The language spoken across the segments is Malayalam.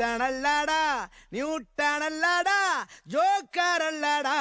Jackson அல்லாடா நியூட்டன் அல்லாடா ஜோக்கர் அல்லாடா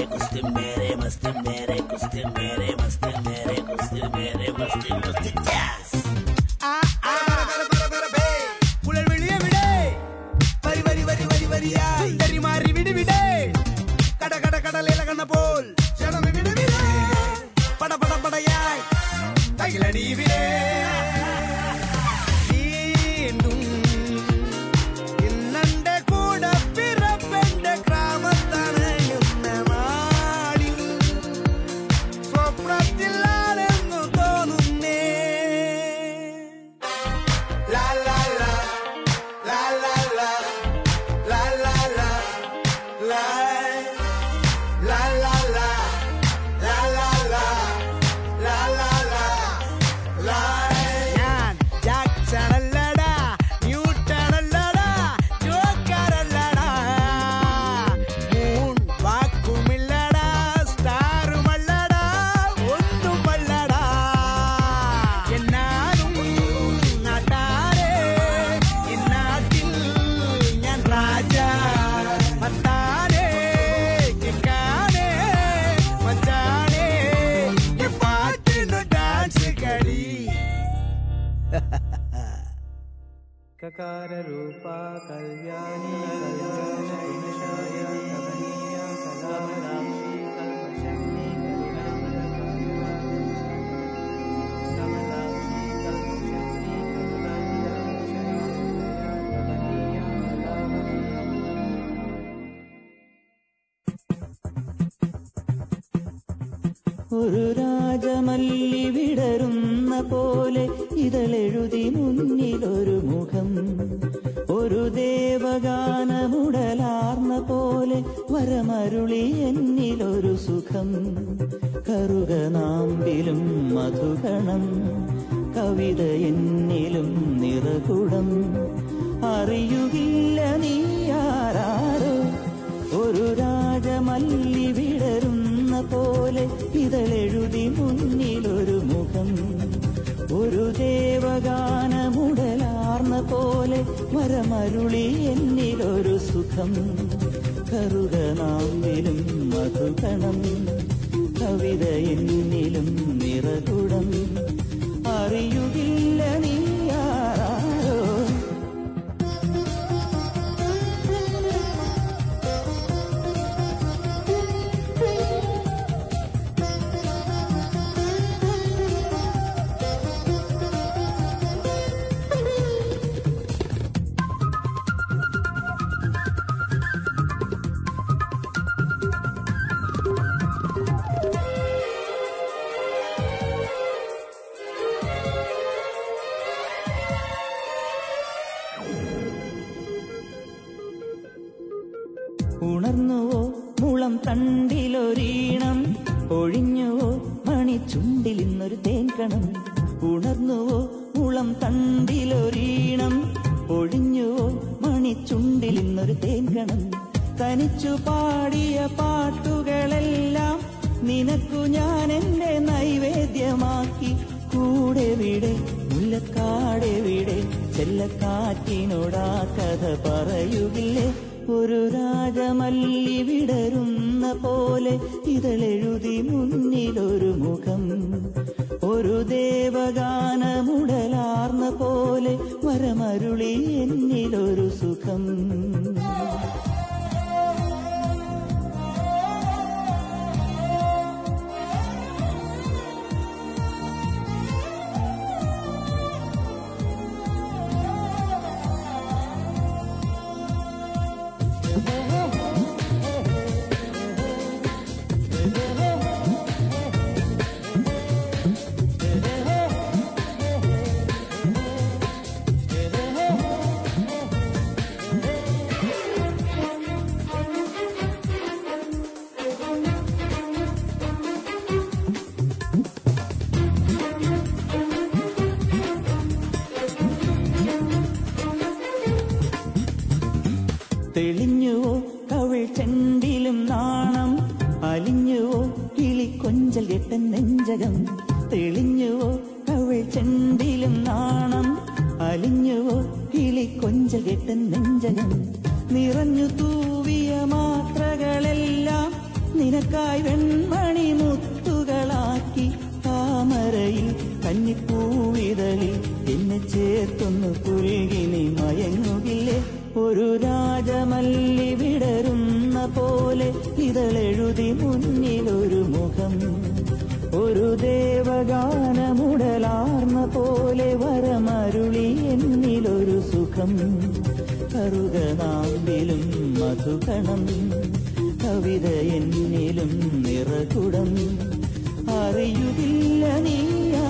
mere, kusti mere, masti mere, kusti mere, masti mere, kusti mere, masti masti jazz. ഒരു രാജമല്ലി വിടരുന്ന പോലെ ഇതളെഴുതി മുന്നിലൊരു മുഖം. ഒരു ദേവഗാനമുടലാർന്ന പോലെ വരമരുളി എന്നിലൊരു സുഖം. കറുക നാമ്പിലും മധുഗണം കവിത എന്നിലും നിറകുടം. അറിയുകില്ല നീയാരോ ഒരു രാജമല്ലി പോലെ ഇതളെഴുതി മുന്നിലൊരു മുഖം. ഒരു ദേവഗാനമുടലാർന്ന പോലെ വരമരുളി എന്നിലൊരു സുഖം. കറുക നാമ്പിലും മധുകണം കവിത എന്നിലും നിറകുടം. അറിയുകില്ല നീ കഥ പറയുകില്ലേ? ഒരു രാജമല്ലി വിടരുന്ന പോലെ ഇതളെഴുതി മുന്നിലൊരു മുഖം. ഒരു ദേവഗാനമുടലാർന്ന പോലെ വരമരുളി എന്നിലൊരു സുഖം. തൻ നെഞ്ചകം തെളിഞ്ഞുവോ കവിൾ ചെണ്ടിലും നാണം അലിഞ്ഞുവോ കിളി കൊഞ്ച കെട്ടൻ നെഞ്ചകം നിറഞ്ഞു തൂവിയ മാത്രകളെല്ലാം നിനക്കായി വെൺമണി മുത്തുകളാക്കി താമരയിൽ കന്നിപ്പൂവിതളിൽ എന്നെ ചേർത്തൊന്ന് പുരുകിനി മയങ്ങുകില്ലേ? ഒരു രാജമല്ലി വിടരുന്ന പോലെ ഇതളെഴുതി മുന്നിലൊരു മുഖം ഒരു ദേവഗാനമുടലാർന്ന പോലെ വരമരുളി എന്നിലൊരു സുഖം. കറുകനാമ്പിലും മധുകണം കവിത എന്നിലും നിറകുടം. അറിയുകില്ല നീയാ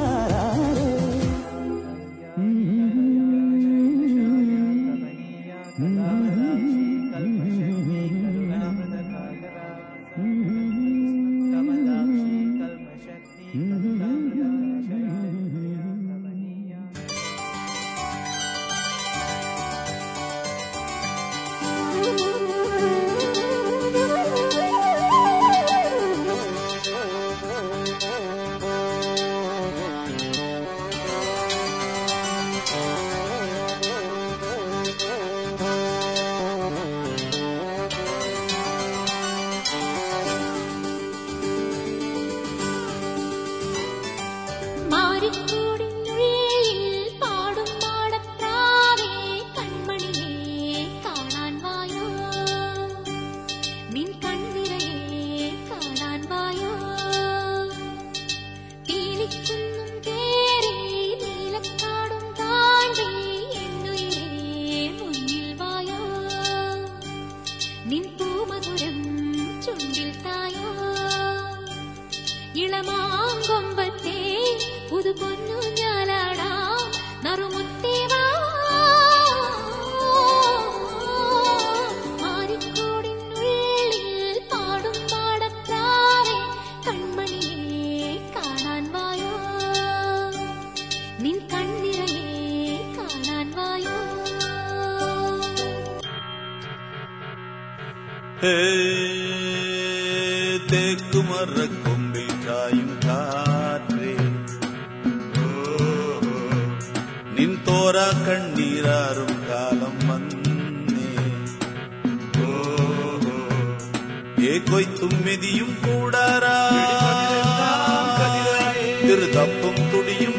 ചോരാ കണ്ണീരാറും കാലം വന്നേ ഏകൊയ്ത്തും മെതിയും കൂടാരാ തിരുതപ്പും തുടിയും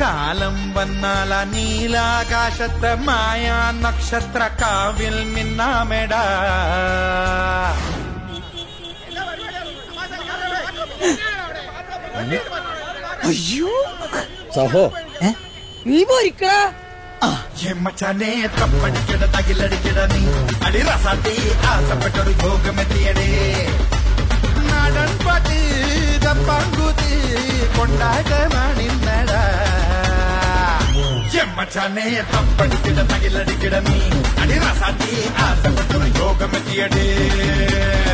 കാലം വന്നാൽ ആ നീലാകാശത്തെ മായ നക്ഷത്ര കാവിൽ മിന്നാമെടാ. സഹോ. നീ പോരിക്കടാ മച്ചാനെ തപ്പടിക്കട തകിലടിക്കട നീ. അടിറസാത്തി ആസപ്പെട്ടൊരു ഭോഗമെത്തിയടേ. നാടൻ പാട്ട് കൊണ്ടാകമാണിന്നട മച്ചാനെ തപ്പടിക്കട തകിലടിക്കട നീ അടിറസാത്തി ആസപ്പെട്ടൊരു യോഗമെത്തിയടേ പെരിയോരം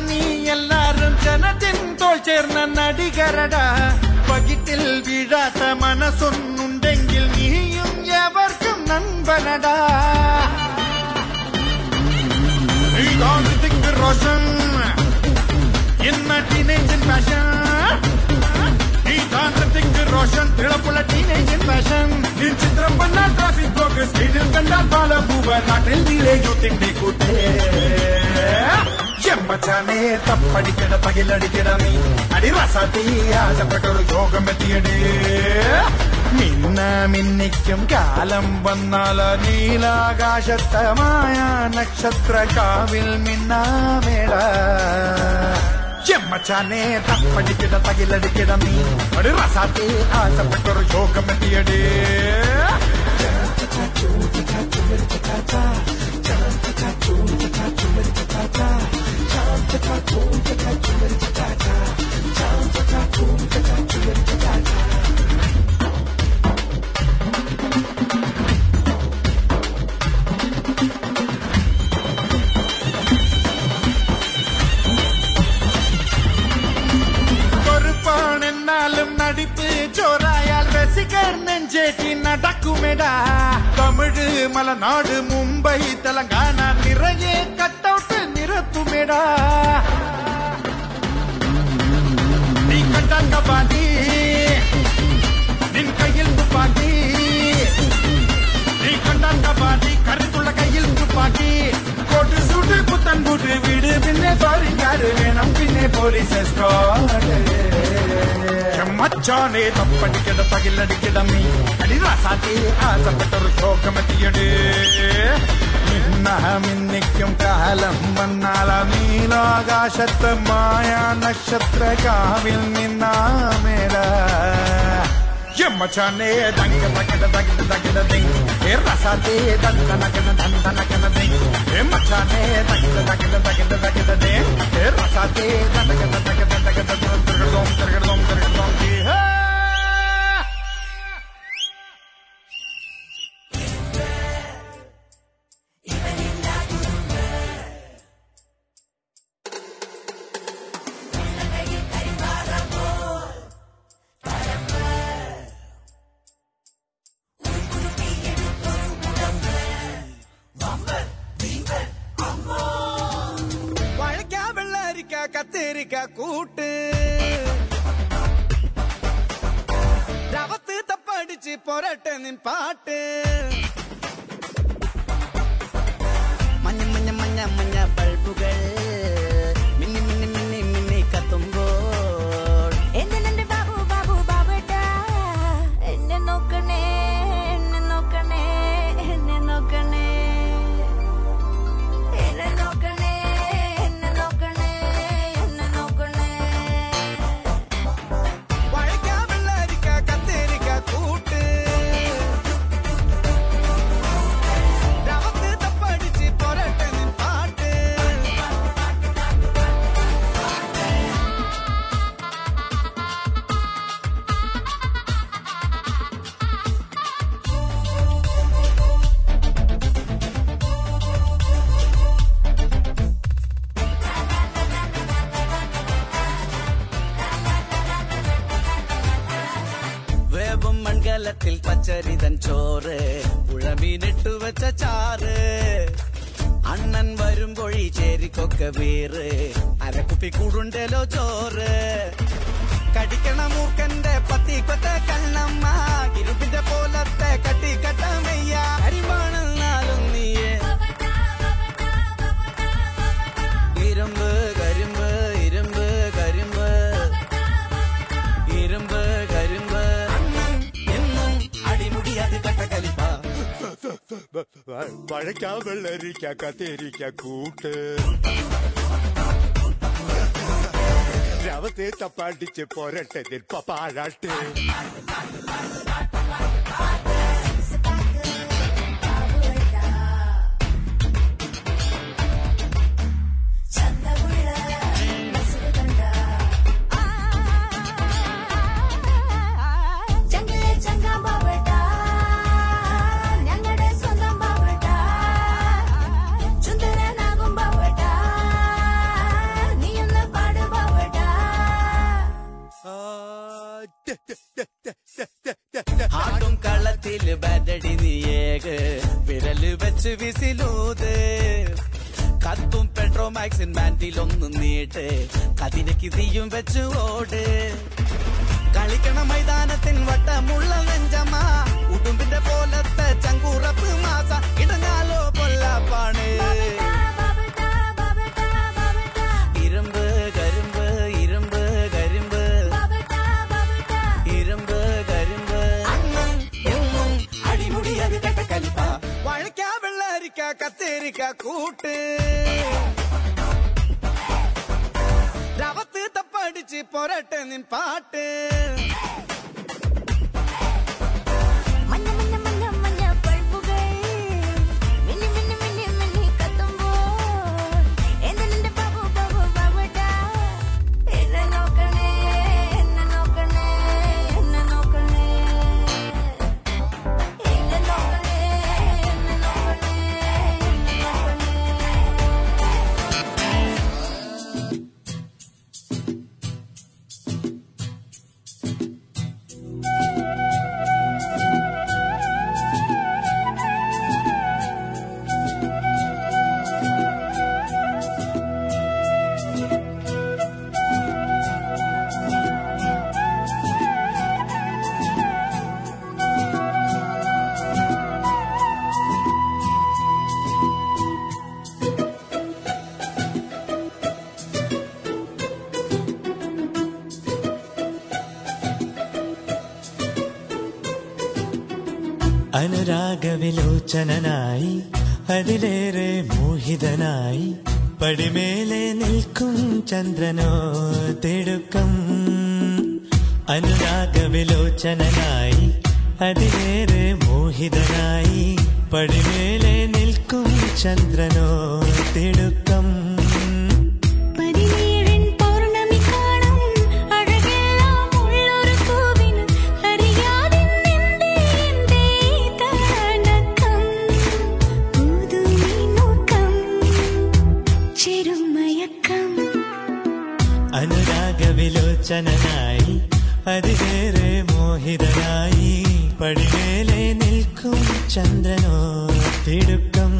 രജനി എല്ലാരും ജനത്തിൻ തോൾ ചേർന്ന നടികരടാ. പകിട്ടിൽ വീഴാത്ത മനസ്സൊന്നുണ്ടെങ്കിൽ നീയും എവർക്കും നൻപനടാ. ഇതാണ് കൂട്ടേ. ചെമ്പച്ചാനെ തപ്പടിക്കട തകിലടിക്കട നീ അടിറസാത്തി ആശപ്പെട്ടൊരു യോഗം എത്തിയടേ മിന്ന മിന്നിക്കും കാലം വന്നാൽ നീലാകാശത്തമായ നക്ഷത്ര കാവിൽ മിന്നാമേള ചെമ്മച്ചാനെ തപ്പടിക്കിട തകിലടിക്കിട നീ ഒരു റസാത്തെ ആശപ്പെട്ടൊരു യോഗം நடிப்பு ஜோராயால் ரசிகர் நெஞ்சே நடக்குமேடா. தமிழ் மலநாடு மும்பை தெலங்கானா நிறைய கட்டவுட்டு நிறுத்துமேடா. நீ கட்டாண்ட பாண்டி நின் கையில் துப்பாக்கி കൂട്ട് വീട് പിന്നെ സോറിക്കാര് വേണം പിന്നെ പോലീസ് മച്ചാനെ തപ്പടിക്കട തകിലടിക്കട നീ. അടിറാസാത്തി ആസപ്പെട്ടൊരു ശോകമെത്തിയടേ മിന്നിക്കും കാലം വന്നാൽ നീലാകാശത്ത് മായ നക്ഷത്ര കാവിൽ നിന്നാമേട ಮಚಾನೆ ದಂಗೆ ಬಗದ ದಗದ ದಗದ ದಿಂಗ್ ಏ ರಸದೆ ದಂದ ನಗದ ದಂದ ನಗದ ದಿಂಗ್ ಏ ಮಚಾನೆ ದಂಗ ದಗದ ದಗದ ದಗದ ದಿಂಗ್ ಏ ರಸದೆ ದಂದ ನಗದ ದಗದ ದಗದ ದಿಂಗ್ ತಿರುಗಡೋಂ ತಿರುಗಡೋಂ ತಿರುಗಡೋಂ ಜಿ ಹೇ കത്തേരിക്ക കൂട്ട് രവത്ത് തപ്പടിച്ച് പൊരട്ടെ ചോറ് പുഴമീനിട്ടു വെച്ച ചാറ്. അണ്ണൻ വരുമ്പോഴി ചേരിക്കൊക്കെ വീറ്. അരക്കുപ്പി കൂടുണ്ടല്ലോ ചോറ്. കടിക്കണ മൂർക്കന്റെ പത്തിക്കൊത്ത കണ്ണമ്മ. ഇരുമ്പിന്റെ പോലത്തെ കട്ടിക്കട്ട മെയ്യ. പഴയ്ക്ക വെള്ളരിക്ക കത്തേരിക്ക കൂട്ട്. രവത്തെ തപ്പാടിച്ച് പോരട്ടെ നിൽപ്പ പാഴാട്ട്. ആട്ടും കള്ളത്തിൽ ബദടി നീയേക് വിരൽ വെച്ച് വിസിലൂത്. കത്തും പെട്രോമാക്സിൻ ബാൻഡിലൊന്ന് നീട്ട്. കതിരക്ക് തീയും വെച്ച് ഓട്. കളിക്കണ മൈതാനത്തിൻ വട്ടമുള്ള നെഞ്ചമ്മ. ഉടുമ്പിന്റെ പോലത്തെ ചങ്കൂറപ്പ് മാസ. ഇടഞ്ഞാലോ പൊല്ലാപ്പാണ്. വെള്ളരിക്ക കത്തേരിക്ക കൂട്ട് രവത്ത് തപ്പടിച്ച് പൊരട്ടെ നിൻ അനുരാഗവിലോചനായി അതിലേറെ മോഹിതനായി പടിമേലെ നിൽക്കും ചന്ദ്രനോ തിടുക്കം. അനുരാഗവിലോചനായി അതിലേറെ മോഹിതനായി പടിമേലെ നിൽക്കും ചന്ദ്രനോ തിടുക്കം. അനുരാഗവിലോചനായി അതിലേറെ മോഹിതനായി പടിമേലെ നിൽക്കും ചന്ദ്രനോ തിടുക്കം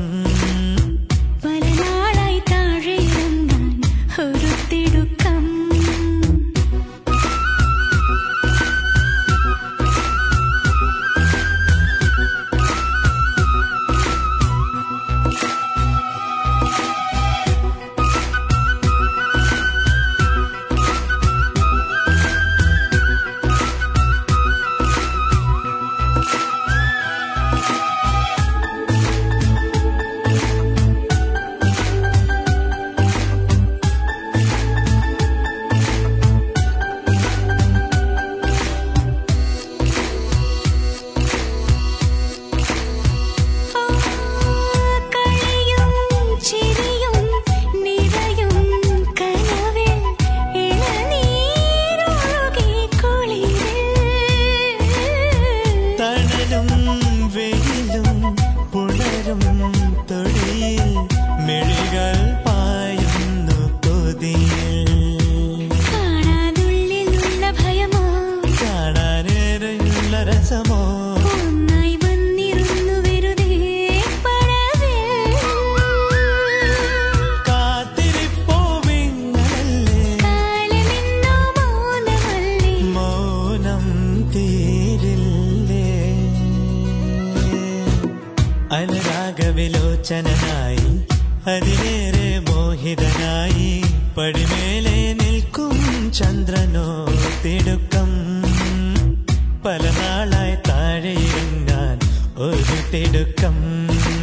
ഒരു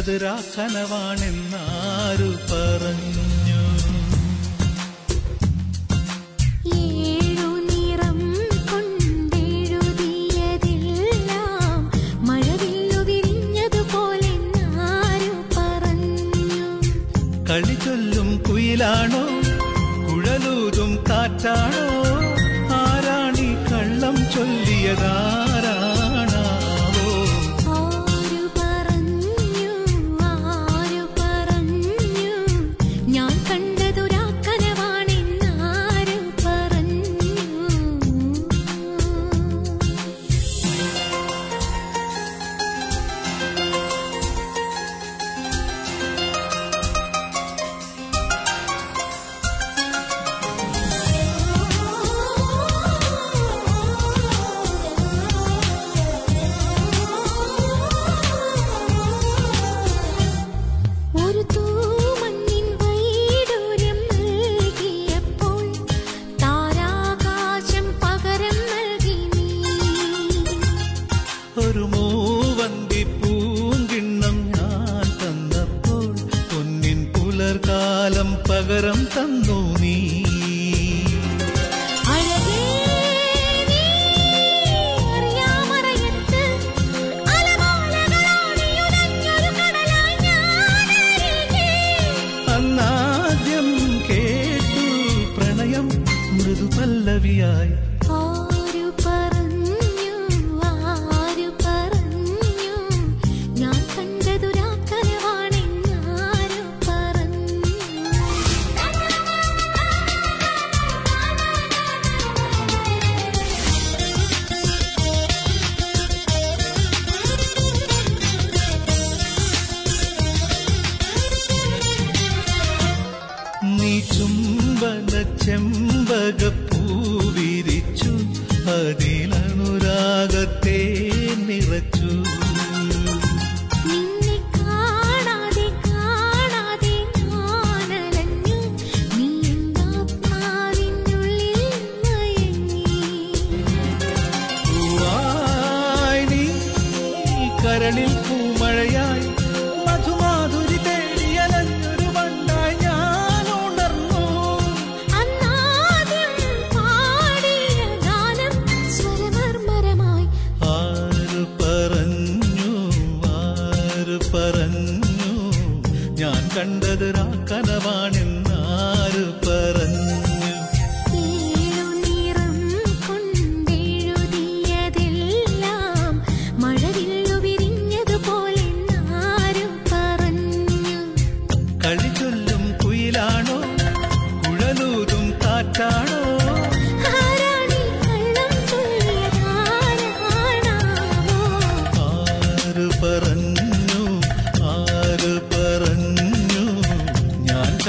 കണ്ടത് രാക്കനവാണെന്നാരു പറഞ്ഞു.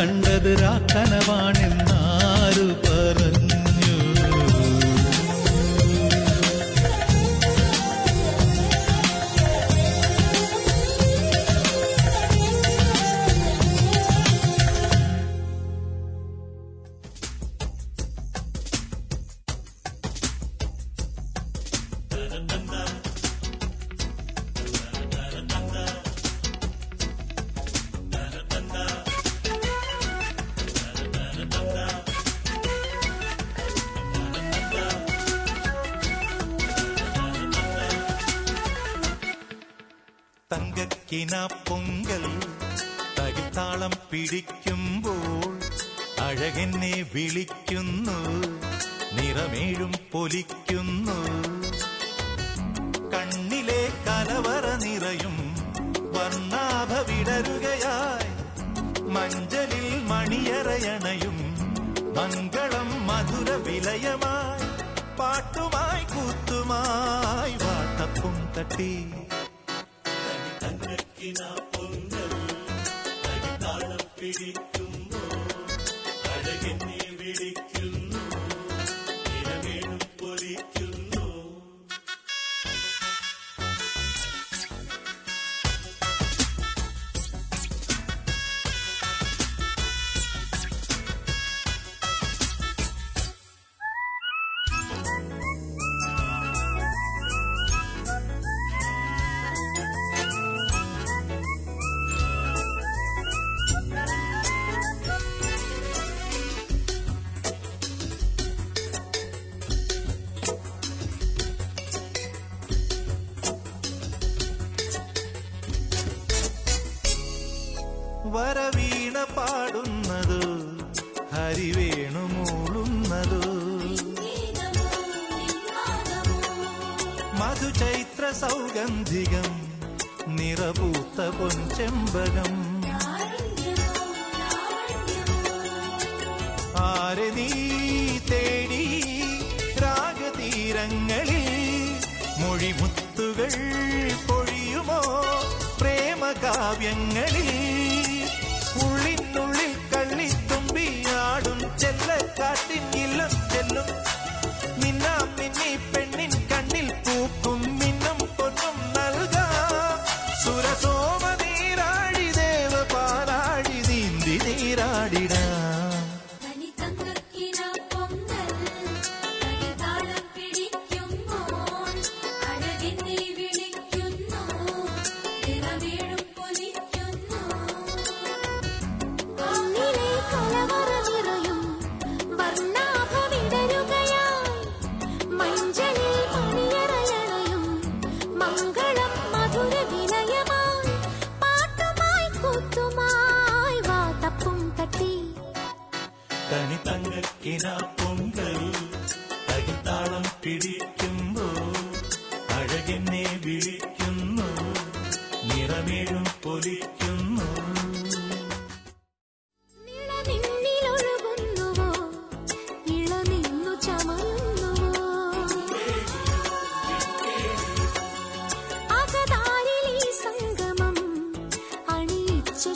കണ്ടത് രാക്കനവാണെന്നാര് செம்பகம்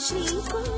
Chỉ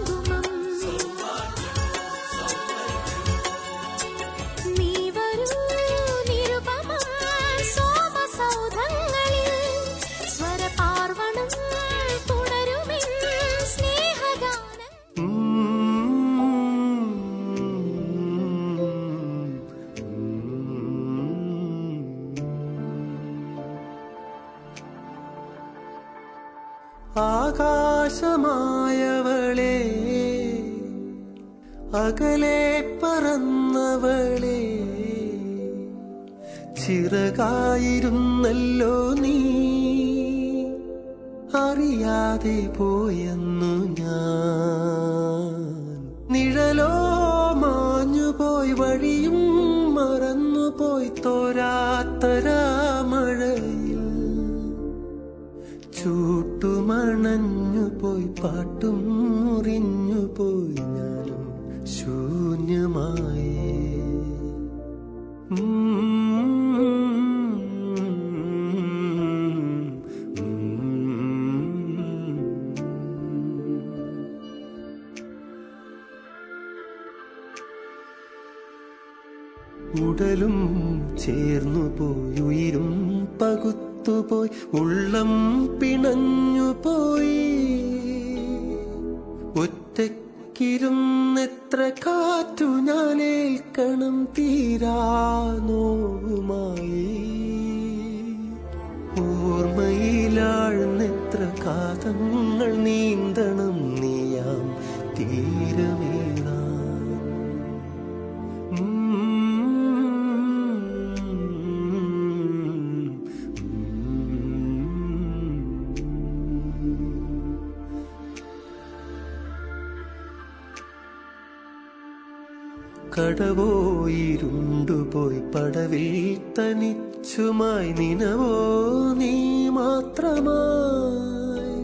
കടവോയിരുണ്ടുപോയി പടവിൽ തനിച്ചുമായി നിനവോ നീ മാത്രമായി.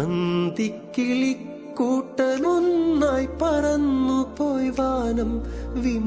അന്തിക്കിളിക്കൂട്ടനൊന്നായി vì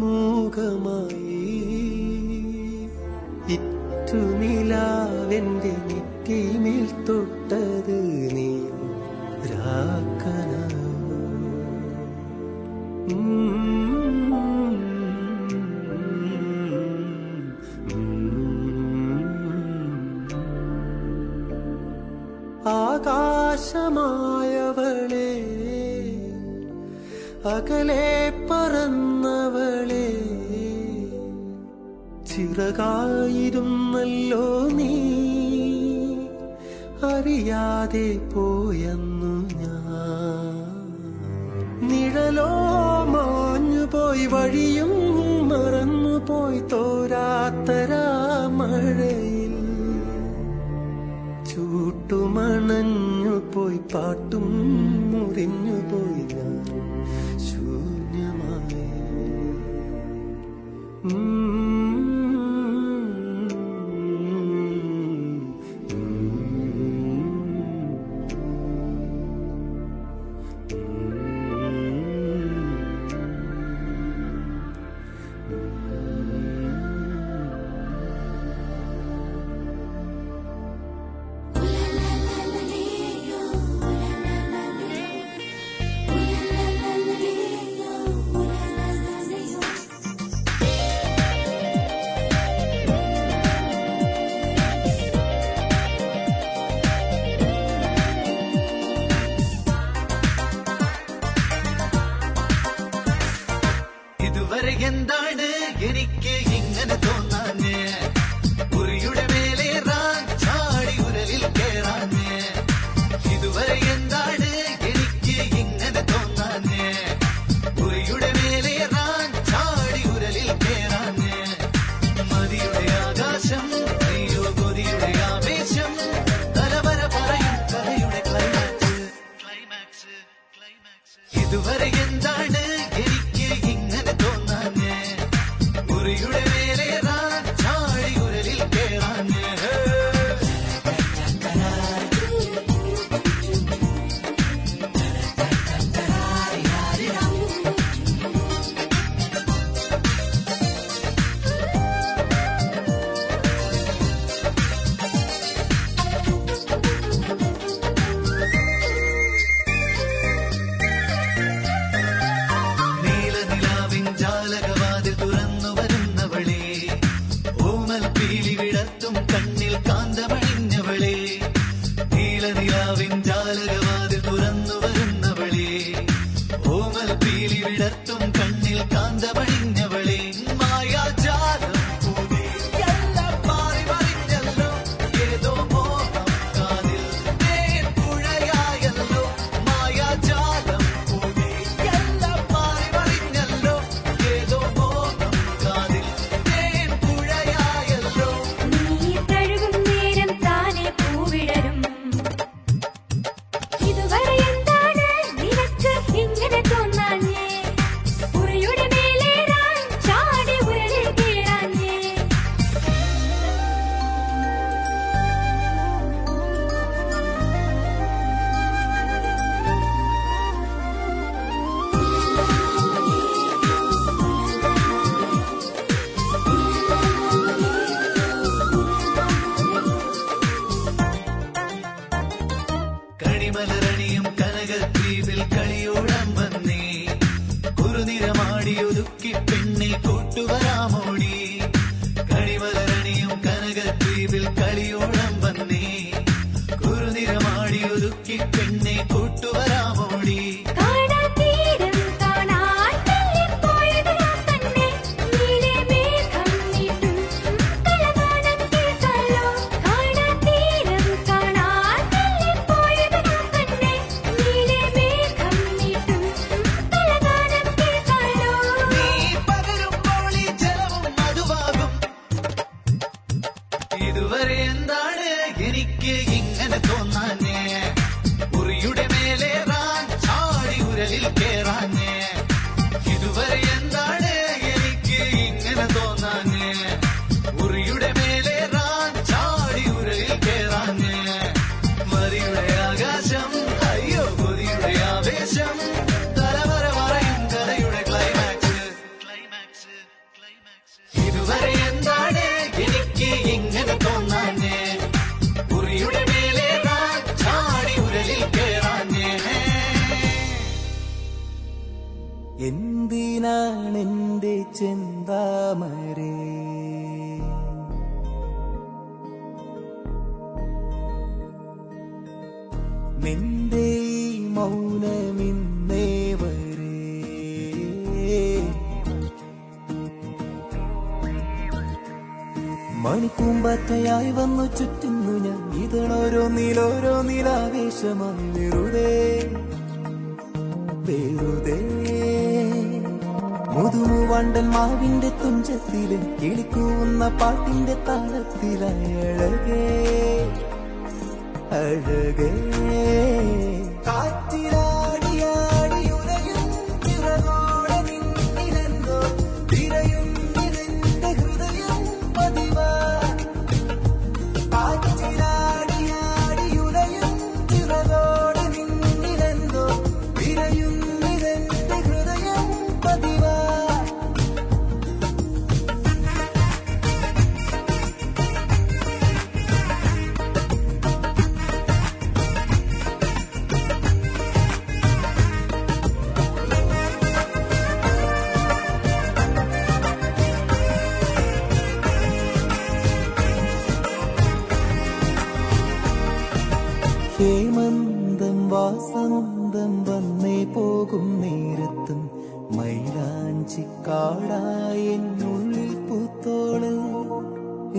പാടായെന്നുള്ളിൽ പുത്തോൾ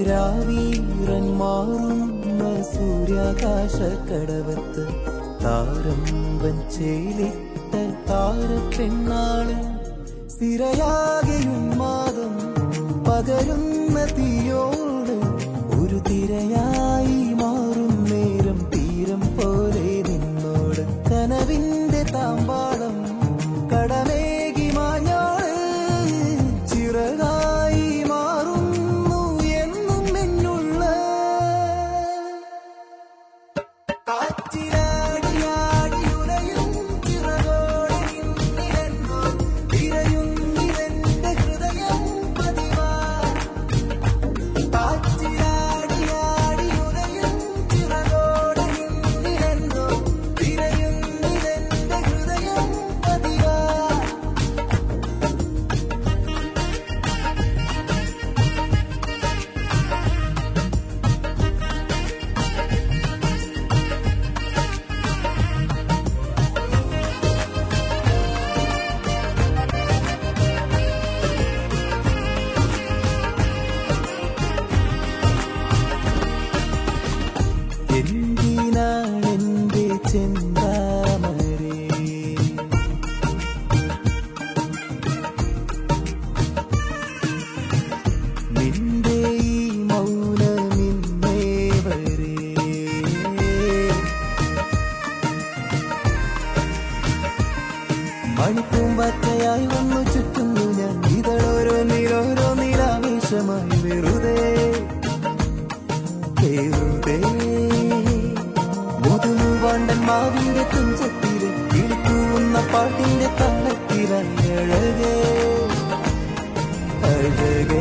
രാവീറൻ മാറുന്ന സൂര്യാകാശക്കടവത്ത് താരം വഞ്ചേലിട്ട താരപ്പെണ്ണാൾ. തിരയാകെയും മാതം പകരുന്ന തീയോട് ഒരു തിരയാ പേരുണ്ടേ. മുതുമു വാണ്ടൻ മാവിന്റെ തുഞ്ചത്തിലെ കിളിക്കൂവുന്ന പാട്ടിന്റെ തലത്തിലഴകേ അഴകേ.